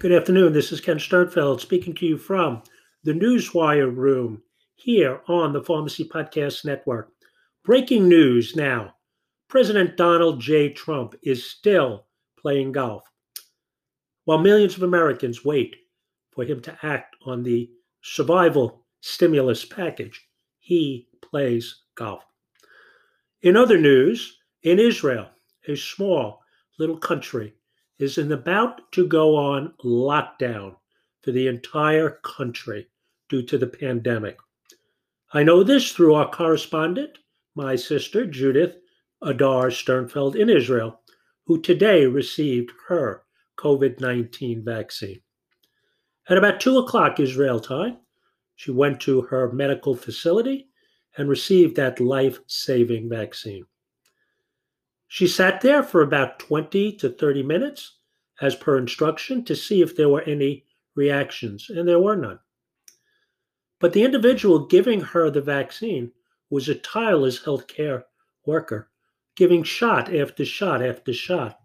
Good afternoon. This is Ken Sternfeld speaking to you from the Newswire room here on the Pharmacy Podcast Network. Breaking news now President Donald J. Trump is still playing golf. While millions of Americans wait for him to act on the survival stimulus package, he plays golf. In other news, in Israel, a small little country is in about to go on lockdown for the entire country due to the pandemic. I know this through our correspondent, my sister Judith Adar Sternfeld in Israel, who today received her COVID 19 vaccine. At about 2 o'clock Israel time, she went to her medical facility and received that life saving vaccine. She sat there for about 20 to 30 minutes, as per instruction, to see if there were any reactions, and there were none. But the individual giving her the vaccine was a tireless healthcare worker, giving shot after shot after shot.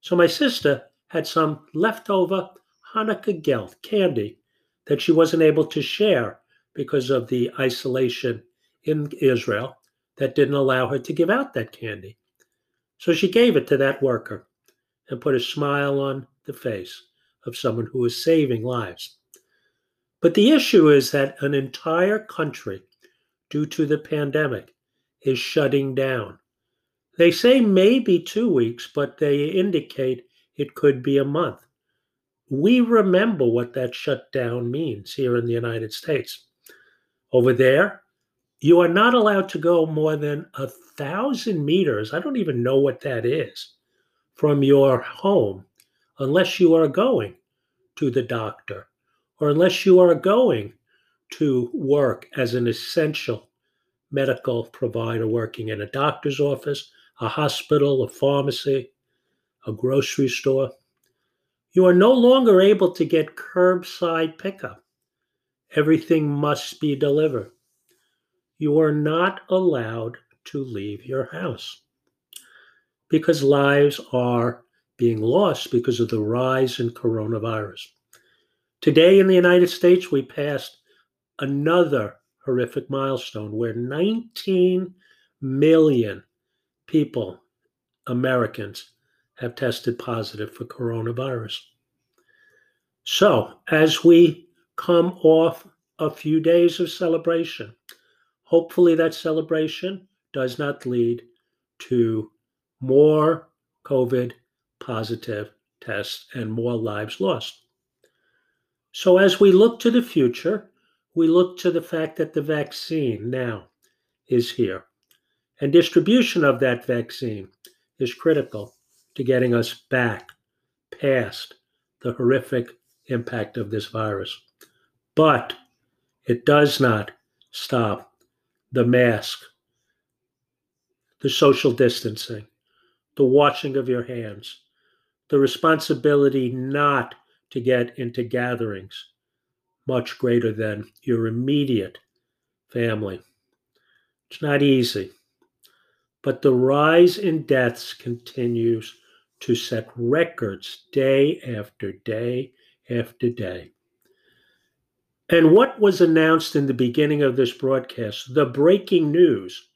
So my sister had some leftover Hanukkah gelt candy that she wasn't able to share because of the isolation in Israel that didn't allow her to give out that candy. So she gave it to that worker and put a smile on the face of someone who was saving lives. But the issue is that an entire country, due to the pandemic, is shutting down. They say maybe two weeks, but they indicate it could be a month. We remember what that shutdown means here in the United States. Over there, you are not allowed to go more than a thousand meters. I don't even know what that is from your home unless you are going to the doctor or unless you are going to work as an essential medical provider working in a doctor's office, a hospital, a pharmacy, a grocery store. You are no longer able to get curbside pickup. Everything must be delivered you are not allowed to leave your house because lives are being lost because of the rise in coronavirus. Today in the United States, we passed another horrific milestone where 19 million people, Americans, have tested positive for coronavirus. So, as we come off a few days of celebration, Hopefully, that celebration does not lead to more COVID positive tests and more lives lost. So, as we look to the future, we look to the fact that the vaccine now is here. And distribution of that vaccine is critical to getting us back past the horrific impact of this virus. But it does not stop the mask, the social distancing, the washing of your hands, the responsibility not to get into gatherings much greater than your immediate family. It's not easy, but the rise in deaths continues to set records day after day after day. And what was announced in the beginning of this broadcast, the breaking news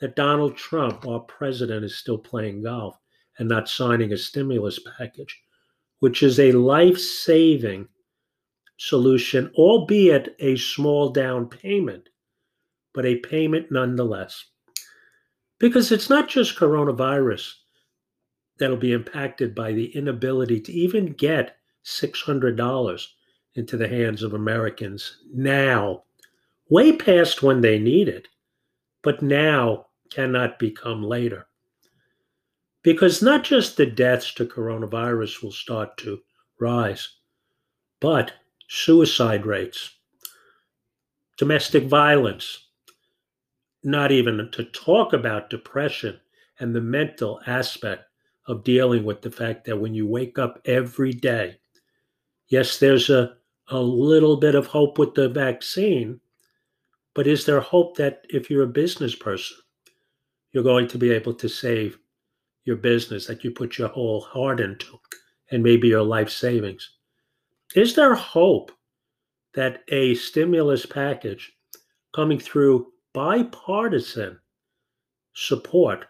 that Donald Trump, our president, is still playing golf and not signing a stimulus package, which is a life saving solution, albeit a small down payment, but a payment nonetheless. Because it's not just coronavirus that'll be impacted by the inability to even get $600 into the hands of Americans now, way past when they need it, but now cannot become later. Because not just the deaths to coronavirus will start to rise, but suicide rates, domestic violence, not even to talk about depression and the mental aspect of dealing with the fact that when you wake up every day, yes, there's a a little bit of hope with the vaccine, but is there hope that if you're a business person, you're going to be able to save your business that you put your whole heart into and maybe your life savings. Is there hope that a stimulus package coming through bipartisan support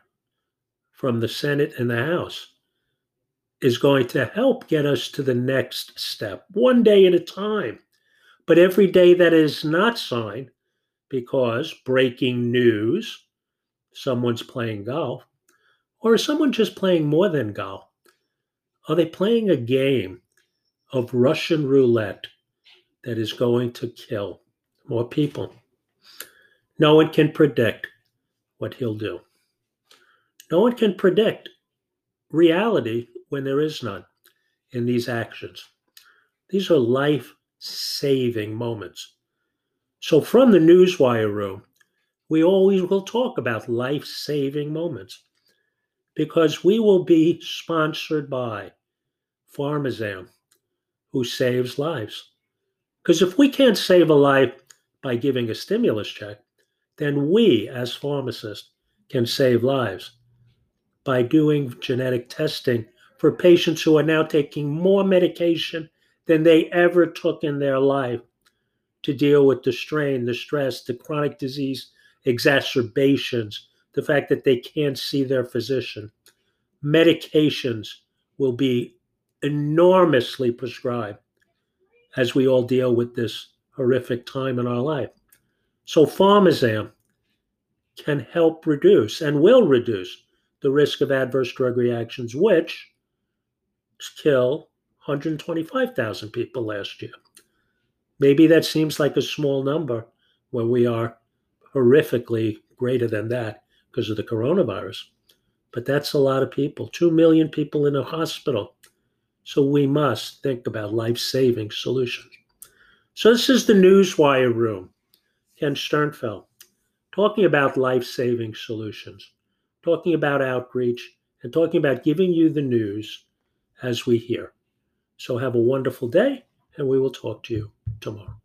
from the Senate and the House is going to help get us to the next step, one day at a time. But every day that is not signed, because breaking news, someone's playing golf, or is someone just playing more than golf? Are they playing a game of Russian roulette that is going to kill more people? No one can predict what he'll do. No one can predict reality when there is none in these actions. These are life saving moments. So, from the Newswire room, we always will talk about life saving moments because we will be sponsored by Pharmazam, who saves lives. Because if we can't save a life by giving a stimulus check, then we, as pharmacists, can save lives by doing genetic testing for patients who are now taking more medication than they ever took in their life to deal with the strain, the stress, the chronic disease exacerbations, the fact that they can't see their physician. Medications will be enormously prescribed as we all deal with this horrific time in our life. So, Pharmazam can help reduce and will reduce the risk of adverse drug reactions, which kill 125,000 people last year. Maybe that seems like a small number when we are horrifically greater than that because of the coronavirus. But that's a lot of people, 2 million people in a hospital. So we must think about life saving solutions. So this is the Newswire room. Ken Sternfeld talking about life saving solutions, talking about outreach, and talking about giving you the news as we hear. So have a wonderful day, and we will talk to you tomorrow.